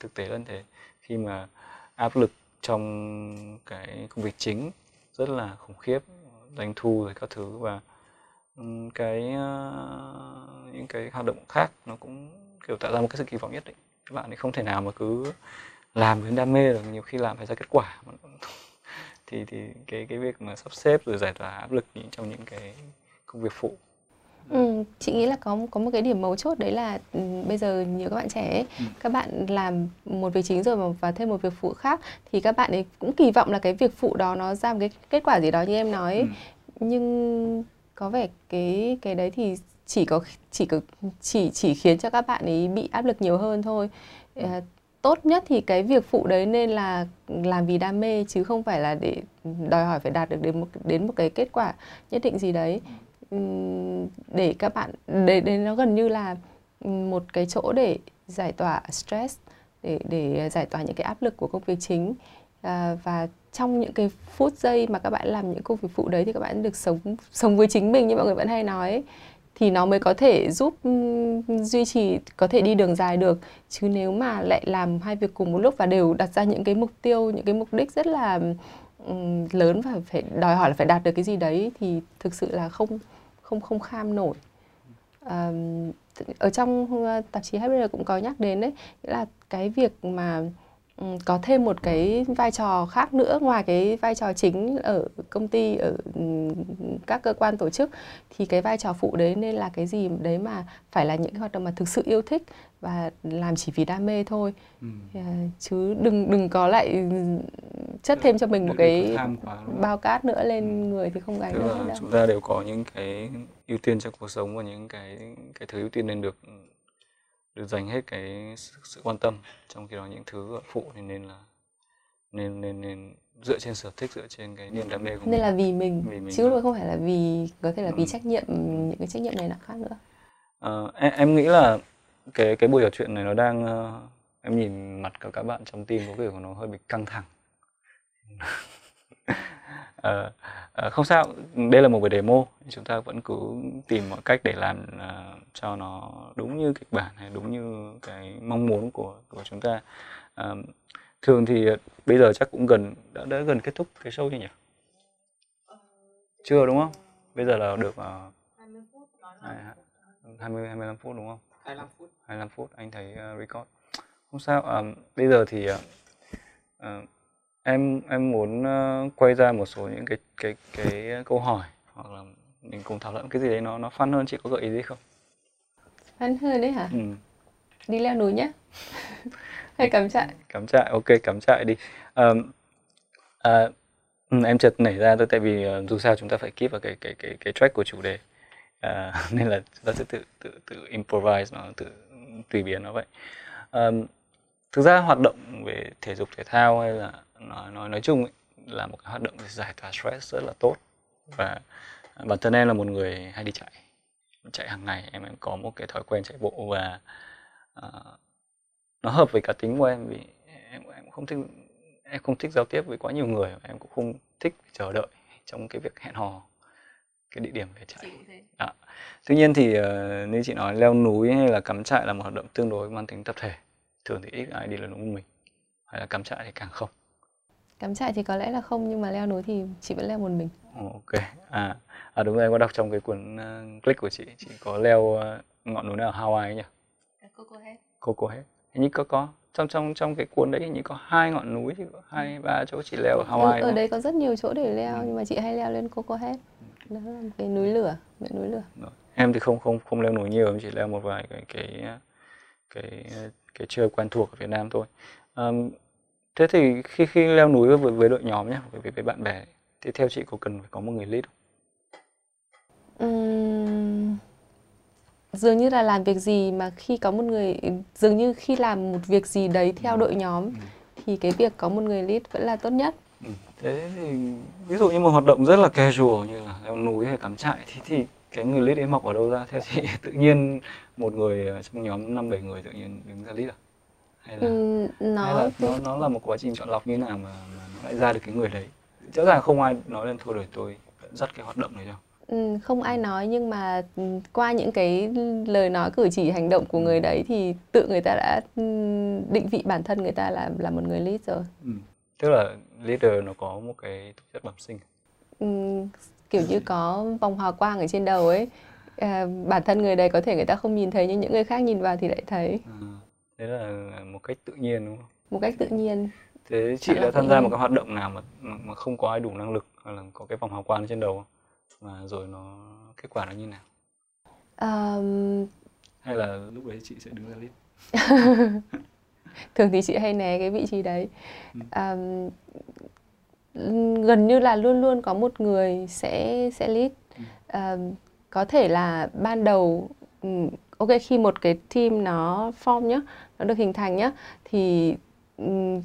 S1: thực tế là như thế. Khi mà áp lực trong cái công việc chính rất là khủng khiếp, doanh thu rồi các thứ và ừ, cái ờ, những cái hoạt động khác nó cũng kiểu tạo ra một cái sự kỳ vọng nhất định. Các bạn thì không thể nào mà cứ làm với đam mê được, nhiều khi làm phải ra kết quả thì thì cái cái việc mà sắp xếp rồi giải tỏa áp lực trong những cái công việc phụ
S2: Ừ, chị nghĩ là có có một cái điểm mấu chốt đấy là ừ, bây giờ nhiều các bạn trẻ ấy,
S1: Ừ.
S2: các bạn làm một việc chính rồi mà và thêm một việc phụ khác thì các bạn ấy cũng kỳ vọng là cái việc phụ đó nó ra một cái kết quả gì đó như em nói.
S1: Ừ.
S2: nhưng có vẻ cái cái đấy thì chỉ có chỉ có chỉ chỉ khiến cho các bạn ấy bị áp lực nhiều hơn thôi à, tốt nhất thì cái việc phụ đấy nên là làm vì đam mê chứ không phải là để đòi hỏi phải đạt được đến một đến một cái kết quả nhất định gì đấy Ừm, để các bạn để đến nó gần như là một cái chỗ để giải tỏa stress để để giải tỏa những cái áp lực của công việc chính. À, và trong những cái phút giây mà các bạn làm những công việc phụ đấy thì các bạn được sống sống với chính mình như mọi người vẫn hay nói ấy, thì nó mới có thể giúp duy trì có thể đi đường dài được. Chứ nếu mà lại làm hai việc cùng một lúc và đều đặt ra những cái mục tiêu những cái mục đích rất là lớn và phải đòi hỏi là phải đạt được cái gì đấy thì thực sự là không không không kham nổi. À, ở trong ờ, tạp chí Happy cũng có nhắc đến đấy nghĩa là cái việc mà có thêm một cái vai trò khác nữa ngoài cái vai trò chính ở công ty ở ừm, các cơ quan tổ chức thì cái vai trò phụ đấy nên là cái gì đấy mà phải là những cái hoạt động mà thực sự yêu thích và làm chỉ vì đam mê thôi. À, chứ đừng đừng có lại chất thêm cho mình một cái bao cát nữa lên người thì không gánh được đâu.
S1: chúng ta đều có những cái ưu tiên trong cuộc sống và những cái cái thứ ưu tiên nên được được dành hết cái sự, sự quan tâm trong khi đó những thứ phụ thì nên là nên nên nên dựa trên sở thích dựa trên cái niềm đam mê của
S2: nên
S1: mình.
S2: là vì mình,
S1: Vì mình
S2: chứ không phải là vì có thể là vì
S1: Ừ.
S2: trách nhiệm những cái trách nhiệm này nọ khác nữa.
S1: Ờ, em, em nghĩ là cái cái buổi trò chuyện này nó đang ờ, em nhìn mặt của các bạn trong team có của nó hơi bị căng thẳng Ờ, ờ, không sao. Đây là một buổi demo. Chúng ta vẫn cứ tìm mọi cách để làm ờ, cho nó đúng như kịch bản hay đúng như cái mong muốn của của chúng ta. Ờ, thường thì bây giờ chắc cũng gần đã, đã gần kết thúc cái show chưa nhỉ? Chưa đúng không? Bây giờ là được uh, 20 25 phút đúng không?
S3: 25 phút.
S1: 25 phút anh thấy uh, record. Không sao. À, bây giờ thì uh, uh, em em muốn uh, quay ra một số những cái cái cái câu hỏi hoặc là mình cùng thảo luận cái gì đấy nó nó fun hơn. Chị có gợi ý gì không?
S2: Fun hơn đấy hả?
S1: Ừ.
S2: đi leo núi nhá. Hay cắm trại?
S1: Cắm trại ok cắm trại đi. À, ừ, em chợt nảy ra thôi tại vì ờ, dù sao chúng ta phải keep vào cái cái cái cái track của chủ đề. À, nên là chúng ta sẽ tự tự tự improvise nó tự tùy biến nó vậy. Ờm, thực ra hoạt động về thể dục thể thao hay là nói nói nói chung ấy, là một cái hoạt động giải tỏa stress rất là tốt. Và bản thân em là một người hay đi chạy chạy hàng ngày em em có một cái thói quen chạy bộ và ờ, nó hợp với cá tính của em vì em em không thích em không thích giao tiếp với quá nhiều người em cũng không thích chờ đợi trong cái việc hẹn hò cái địa điểm để chạy. Đó. tuy nhiên thì ờ, như chị nói leo núi hay là cắm trại là một hoạt động tương đối mang tính tập thể thường thì ít ai đi leo núi mình hay là cắm trại thì càng không
S2: cắm trại thì có lẽ là không nhưng mà leo núi thì chị vẫn leo một mình.
S1: Ok. À, à đúng rồi em có đọc trong cái cuốn uh, click của chị chị có leo ờ, ngọn núi nào ở Hawaii ấy nhỉ Coco Head hình như có có. Trong trong trong cái cuốn đấy hình như có hai ngọn núi thì có hai ba chỗ chị leo ở Hawaii
S2: ở, ở đấy có rất nhiều chỗ để leo ừ. nhưng mà chị hay leo lên Coco Head đó là một cái núi lửa miệng núi lửa.
S1: Rồi. em thì không không không leo núi nhiều em chỉ leo một vài cái cái cái cái chơi quen thuộc ở Việt Nam thôi. Um, thế thì khi khi leo núi với với đội nhóm nhé với với bạn bè thì theo chị có cần phải có một người lead không?
S2: Uhm, dường như là làm việc gì mà khi có một người dường như khi làm một việc gì đấy theo đội nhóm ừ. thì cái việc có một người lead vẫn là tốt nhất
S1: thế thì ví dụ như một hoạt động rất là casual như là leo núi hay cắm trại thì thì cái người lead ấy mọc ở đâu ra theo chị tự nhiên một người trong nhóm năm bảy người tự nhiên đứng ra lead à hay là, ừ, nó... hay là nó nó là một quá trình chọn lọc như nào mà, mà nó lại ra được cái người đấy rõ ràng không ai nói lên thôi đời tôi dắt cái hoạt động này đâu
S2: Ừ, không ai nói nhưng mà ừ, qua những cái lời nói cử chỉ hành động của người đấy thì tự người ta đã định vị bản thân người ta là là một người lead rồi.
S1: Ừ. Tức là leader nó có một cái tố chất bẩm sinh.
S2: Ừ, kiểu như có vòng hào quang ở trên đầu ấy. À, bản thân người đấy có thể người ta không nhìn thấy nhưng những người khác nhìn vào thì lại thấy. À,
S1: thế là một cách tự nhiên đúng không?
S2: Một cách tự nhiên.
S1: Thế chị đã tham gia một cái hoạt động nào mà mà không có ai đủ năng lực hoặc là có cái vòng hào quang trên đầu và rồi nó kết quả nó như nào? Um... hay là lúc đấy chị sẽ đứng ra list
S2: thường thì chị hay né cái vị trí đấy. Um, gần như là luôn luôn có một người sẽ sẽ lead. Um, có thể là ban đầu Ừ, ok khi một cái team nó form nhá nó được hình thành nhá thì um,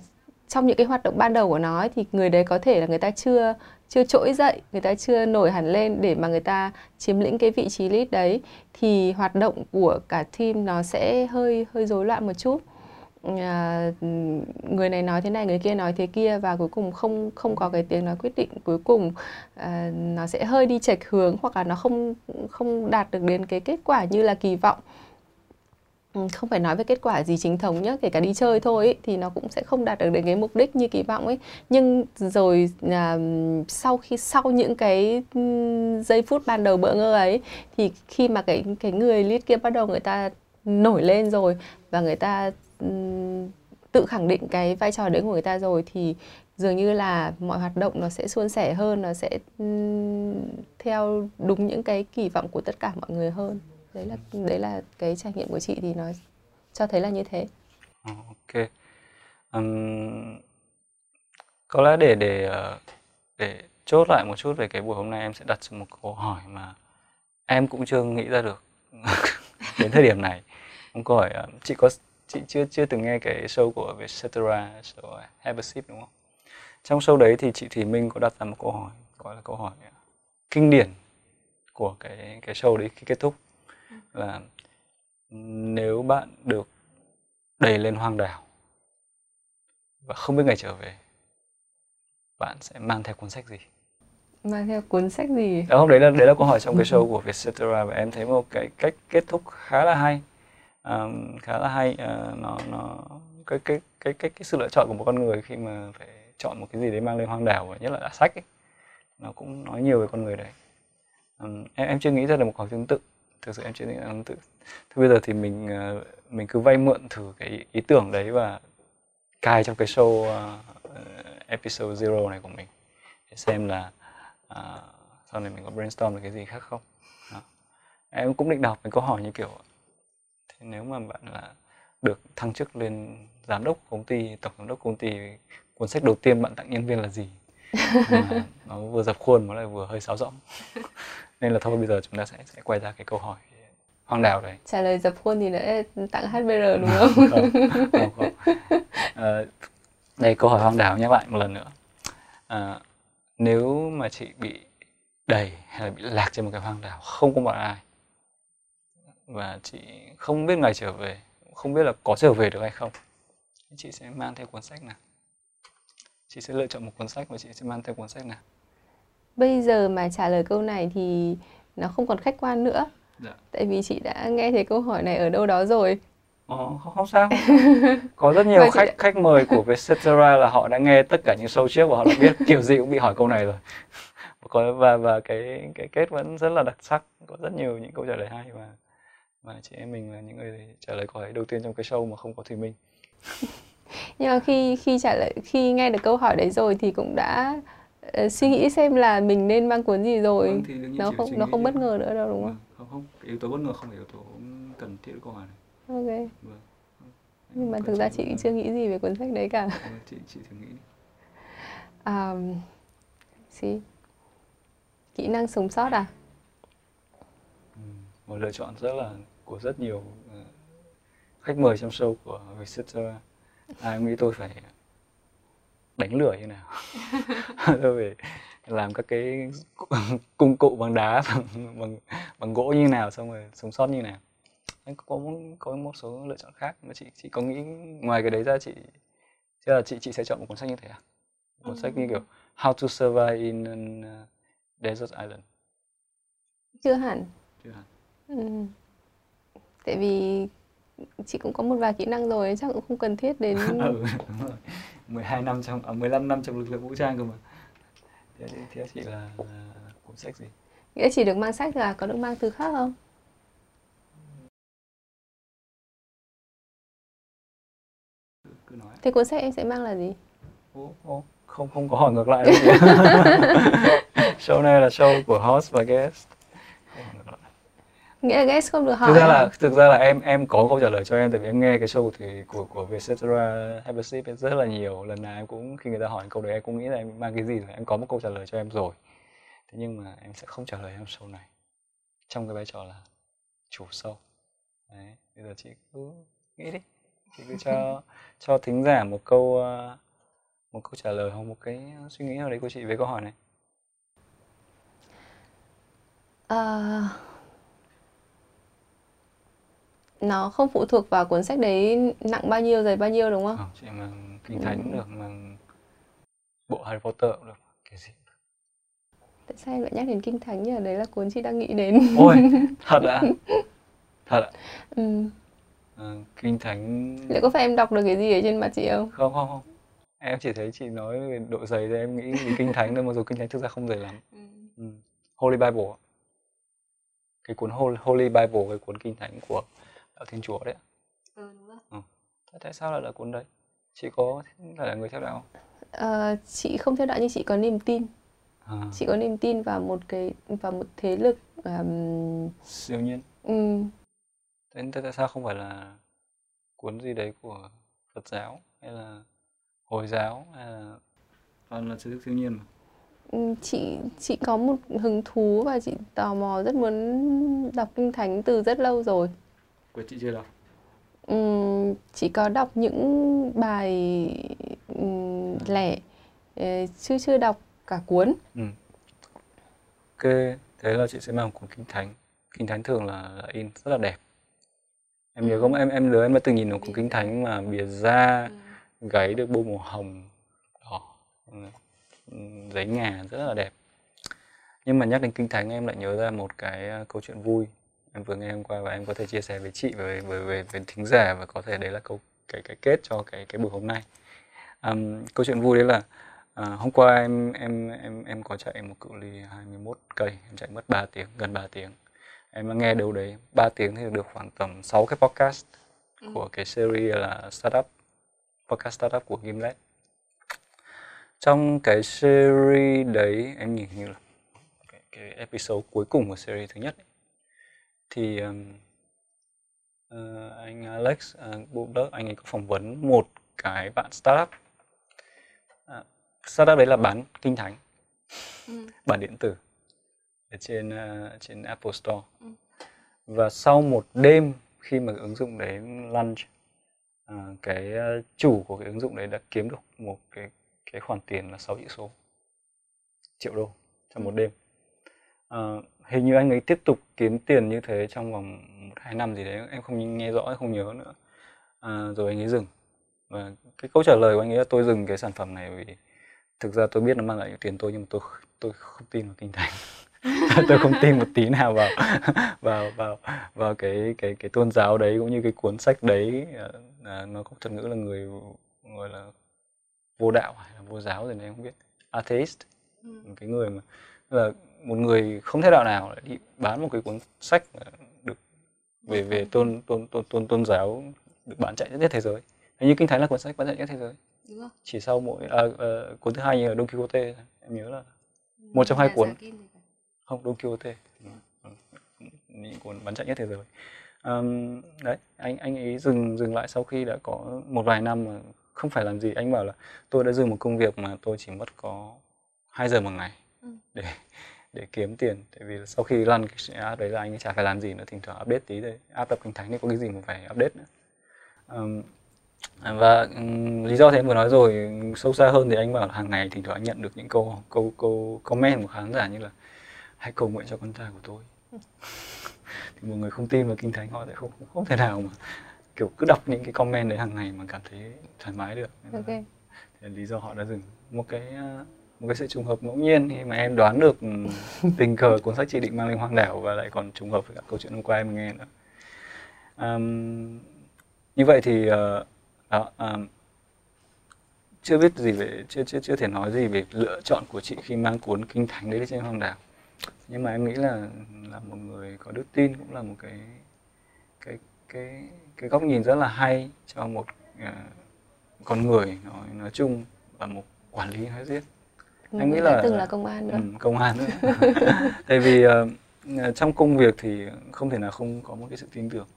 S2: trong những cái hoạt động ban đầu của nó ấy, thì người đấy có thể là người ta chưa chưa trỗi dậy người ta chưa nổi hẳn lên để mà người ta chiếm lĩnh cái vị trí lead đấy thì hoạt động của cả team nó sẽ hơi hơi rối loạn một chút à, người này nói thế này người kia nói thế kia và cuối cùng không không có cái tiếng nói quyết định cuối cùng. À, nó sẽ hơi đi chệch hướng hoặc là nó không không đạt được đến cái kết quả như là kỳ vọng. Ừ, không phải nói về kết quả gì chính thống nhé kể cả đi chơi thôi ấy, thì nó cũng sẽ không đạt được đến cái mục đích như kỳ vọng ấy. Nhưng rồi à, sau khi sau những cái ừ, giây phút ban đầu bỡ ngơ ấy thì khi mà cái cái người lead kia bắt đầu người ta nổi lên rồi và người ta tự khẳng định cái vai trò đấy của người ta rồi thì dường như là mọi hoạt động nó sẽ suôn sẻ hơn nó sẽ theo đúng những cái kỳ vọng của tất cả mọi người hơn. Đấy là đấy là cái trải nghiệm của chị thì nó cho thấy là như thế.
S1: Ờ, ok. Um, có lẽ để để ờ, để chốt lại một chút về cái buổi hôm nay em sẽ đặt một câu hỏi mà em cũng chưa nghĩ ra được đến thời điểm này. Câu hỏi ờ, chị có chị chưa chưa từng nghe cái show của Vietcetera show Have a Sip đúng không? Trong show đấy thì chị Thùy Minh có đặt ra một câu hỏi gọi là câu hỏi kinh điển của cái cái show đấy khi kết thúc. Là nếu bạn được đẩy lên hoang đảo và không biết ngày trở về bạn sẽ mang theo cuốn sách gì?
S2: Mang theo cuốn sách gì?
S1: Đó không đấy là đấy là câu hỏi trong cái show của Vietcetera và em thấy một cái cách kết thúc khá là hay um, khá là hay. Uh, nó nó cái cái cái cái cái sự lựa chọn của một con người khi mà phải chọn một cái gì đấy mang lên hoang đảo và nhất là đã sách ấy, nó cũng nói nhiều về con người đấy. Um, em em chưa nghĩ ra được một khoảng tương tự. Thực sự em chưa nghĩ ra tương tự. Thế bây giờ thì mình uh, mình cứ vay mượn thử cái ý tưởng đấy và cài trong cái show uh, episode zero này của mình để xem là uh, sau này mình có brainstorm được cái gì khác không. Đó. em cũng định đọc cái câu hỏi như kiểu nếu mà bạn là được thăng chức lên giám đốc công ty tổng giám đốc công ty cuốn sách đầu tiên bạn tặng nhân viên là gì nó vừa dập khuôn mà lại vừa hơi sáo rỗng nên là thôi bây giờ chúng ta sẽ sẽ quay ra cái câu hỏi hoàng đảo đấy
S2: trả lời dập khuôn thì nữa tặng HBR đúng không? không, không, không.
S1: À, đây câu hỏi hoàng đảo nhắc lại một lần nữa à, nếu mà chị bị đẩy hay là bị lạc trên một cái hoang đảo không có một ai và chị không biết ngày trở về không biết là có trở về được hay không. Chị sẽ mang theo cuốn sách nào? Chị sẽ lựa chọn một cuốn sách và chị sẽ mang theo cuốn sách nào?
S2: Bây giờ mà trả lời câu này thì nó không còn khách quan nữa. Dạ. tại vì chị đã nghe thấy câu hỏi này ở đâu đó rồi.
S1: Ồ, không, không sao. Có rất nhiều khách đã... khách mời của Vietcetera là họ đã nghe tất cả những show trước và họ đã biết kiểu gì cũng bị hỏi câu này rồi. Và và cái cái kết vẫn rất là đặc sắc có rất nhiều những câu trả lời hay và và chị em mình là những người trả lời câu hỏi đầu tiên trong cái show mà không có Thùy Minh
S2: nhưng mà khi khi trả lời khi nghe được câu hỏi đấy rồi thì cũng đã uh, suy nghĩ xem là mình nên mang cuốn gì rồi vâng, thì nó không nó không bất ngờ nữa đâu đúng không?
S1: Vâng, không không yếu tố bất ngờ không phải yếu tố cần thiết câu hỏi này.
S2: Ok. Vâng. Nhưng mà thực ra chị chưa nghĩ gì về cuốn sách đấy cả.
S1: Vâng, chị chị thử nghĩ đi.
S2: Um, gì? Kỹ năng sống sót à?
S1: một lựa chọn rất là của rất nhiều uh, khách mời trong show của Vietcetera ai nghĩ tôi phải đánh lửa như nào. Tôi phải làm các cái cung cụ bằng đá bằng bằng, bằng gỗ như nào xong rồi sống sót như nào. Anh có có một số lựa chọn khác mà chị chị có nghĩ ngoài cái đấy ra chị chứ là chị chị sẽ chọn một cuốn sách như thế à? Một cuốn ừ. sách như kiểu How to Survive in a uh, Desert Island.
S2: Chưa hẳn.
S1: Chưa hẳn.
S2: Ừ. tại vì chị cũng có một vài kỹ năng rồi chắc cũng không cần thiết đến
S1: ừ, đúng rồi. 12 năm trong à, 15 năm trong lực lượng vũ trang cơ mà. Thế theo chị là, là cuốn sách gì?
S2: Nghĩa chỉ được mang sách là có được mang thứ khác không?
S1: Cứ nói.
S2: Thế cuốn sách em sẽ mang là gì?
S1: Ô, ô, không không có hỏi ngược lại show này là show của host và guest
S2: nghĩa là guest không được hỏi
S1: thực ra là thực ra là em em có câu trả lời cho em tại vì em nghe cái show thì của của Vietcetera a Sip rất là nhiều. Lần nào em cũng khi người ta hỏi câu đấy em cũng nghĩ là em mang cái gì rồi em có một câu trả lời cho em rồi. Thế nhưng mà em sẽ không trả lời trong show này. Trong cái vai trò là chủ show. Đấy bây giờ chị cứ nghĩ đi. Chị cứ cho cho thính giả một câu ờ, một câu trả lời hoặc một cái suy nghĩ nào đấy của chị về câu hỏi này.
S2: Uh nó không phụ thuộc vào cuốn sách đấy nặng bao nhiêu dày bao nhiêu đúng không?
S1: Không, chị mang kinh thánh ừ. được mang bộ Harry Potter cũng được cái gì
S2: Tại sao em lại nhắc đến kinh thánh nhỉ? Đấy là cuốn chị đang nghĩ đến.
S1: Ôi, thật ạ? Thật ạ? Ừ. À, kinh thánh...
S2: Liệu có phải em đọc được cái gì ở trên mặt chị không?
S1: Không, không, không. Em chỉ thấy chị nói về độ dày thì em nghĩ đến kinh thánh thôi, mặc dù kinh thánh thực ra không dày lắm. Ừ. Ừ. Holy Bible. Cái cuốn Holy Bible, cái cuốn kinh thánh của đạo thiên chúa đấy ạ. Ừ đúng rồi. Ừ. tại sao lại là cuốn đấy? Chị có phải là người theo đạo không?
S2: Ờ, chị không theo đạo nhưng chị có niềm tin. À. chị có niềm tin vào một cái vào một thế lực um...
S1: siêu nhiên. ừ. thế tại sao không phải là cuốn gì đấy của phật giáo hay là hồi giáo hay là toàn là thế lực siêu nhiên mà?
S2: Ừ, chị chị có một hứng thú và chị tò mò rất muốn đọc kinh thánh từ rất lâu rồi
S1: của chị chưa đọc?
S2: Uhm, chỉ có đọc những bài um, lẻ chưa chưa đọc cả cuốn. Ừ.
S1: Ok, thế là chị sẽ mang cuốn kinh thánh. Kinh thánh thường là, là in rất là đẹp. Em nhớ không em em nhớ em đã từng nhìn một cuốn kinh thánh mà bìa da ừ. gáy được bông màu hồng đỏ giấy ngà rất là đẹp nhưng mà nhắc đến kinh thánh em lại nhớ ra một cái uh, câu chuyện vui em vừa nghe hôm qua và em có thể chia sẻ với chị về về về, về thính giả và có thể đấy là câu cái cái kết cho cái cái buổi hôm nay. Um, câu chuyện vui đấy là uh, hôm qua em em em em có chạy một cự ly 21 cây em chạy mất 3 tiếng gần 3 tiếng. Em nghe đâu đấy 3 tiếng thì được khoảng tầm 6 cái podcast ừ. của cái series là startup podcast startup của Gimlet. Trong cái series đấy em nhìn như là cái, cái episode cuối cùng của series thứ nhất ấy, thì uh, anh Alex uh, Bubler anh ấy có phỏng vấn một cái bạn startup uh, startup đấy là bán kinh thánh ừ. bản điện tử ở trên uh, trên Apple Store ừ. và sau một đêm khi mà ứng dụng đấy launch uh, cái chủ của cái ứng dụng đấy đã kiếm được một cái cái khoản tiền là 6 triệu số triệu đô trong một ừ. đêm uh, hình như anh ấy tiếp tục kiếm tiền như thế trong vòng một hai năm gì đấy em không nghe rõ không nhớ nữa. À, rồi anh ấy dừng. Và cái câu trả lời của anh ấy là tôi dừng cái sản phẩm này vì thực ra tôi biết nó mang lại tiền tôi nhưng mà tôi tôi không tin vào kinh thánh tôi không tin một tí nào vào vào vào vào cái cái cái tôn giáo đấy cũng như cái cuốn sách đấy. À, nó có thuật ngữ là người gọi là vô đạo hay là vô giáo gì em không biết. Atheist. Ừ. cái người mà là một người không theo đạo nào lại đi bán một cái cuốn sách được về về tôn tôn tôn tôn tôn giáo được bán chạy nhất thế giới. Hình như kinh thánh là cuốn sách bán chạy nhất thế giới.
S2: Đúng không?
S1: Chỉ sau mỗi à, à, cuốn thứ hai như là Don Quixote em nhớ là một trong hai cuốn. không Don Quixote. Những cuốn bán chạy nhất thế giới. Um, đấy anh anh ấy dừng dừng lại sau khi đã có một vài năm mà không phải làm gì. Anh bảo là tôi đã dừng một công việc mà tôi chỉ mất có 2 giờ một ngày ừ. để để kiếm tiền. Tại vì sau khi run cái app đấy là anh ấy chả phải làm gì nữa thỉnh thoảng update tí thôi. App tập kinh thánh thì có cái gì mà phải update nữa. Um, và um, lý do em vừa nói rồi sâu xa hơn thì anh bảo là hàng ngày thỉnh thoảng anh nhận được những câu câu câu comment của khán giả như là hãy cầu nguyện cho con trai của tôi. Thì một người không tin vào kinh thánh họ sẽ không không thể nào mà kiểu cứ đọc những cái comment đấy hàng ngày mà cảm thấy thoải mái được. Okay. thì lý do họ đã dừng. Một cái một cái sự trùng hợp ngẫu nhiên khi mà em đoán được tình cờ cuốn sách chị định mang lên hoang đảo và lại còn trùng hợp với cả câu chuyện hôm qua em nghe nữa. Um, như vậy thì uh, đó, um, chưa biết gì về chưa chưa chưa thể nói gì về lựa chọn của chị khi mang cuốn kinh thánh đấy trên hoang đảo. Nhưng mà em nghĩ là là một người có đức tin cũng là một cái cái cái cái góc nhìn rất là hay cho một uh, con người nói nói chung và một quản lý nói riêng
S2: ừ, anh nghĩ là từng là công an nữa
S1: um, công an nữa tại vì uh, trong công việc thì không thể nào không có một cái sự tin tưởng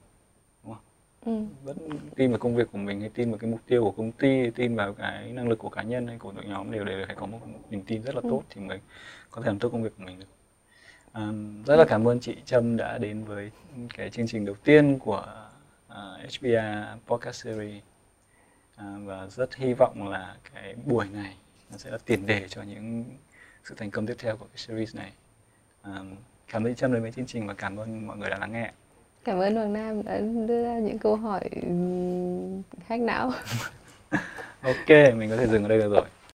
S1: đúng không? Ừ. vẫn tin vào công việc của mình hay tin vào cái mục tiêu của công ty tin vào cái năng lực của cá nhân hay của đội nhóm đều đều phải có một niềm tin rất là ừ. tốt thì mới có thể làm tốt công việc của mình được um, rất là cảm ơn chị Trâm đã đến với cái chương trình đầu tiên của uh, HBR podcast series uh, và rất hy vọng là cái buổi này nó sẽ là tiền đề cho những sự thành công tiếp theo của cái series này. Um, cảm ơn Trâm đến với chương trình và cảm ơn mọi người đã lắng nghe.
S2: Cảm ơn Hoàng Nam đã đưa ra những câu hỏi hack não.
S1: Ok mình có thể dừng ở đây được rồi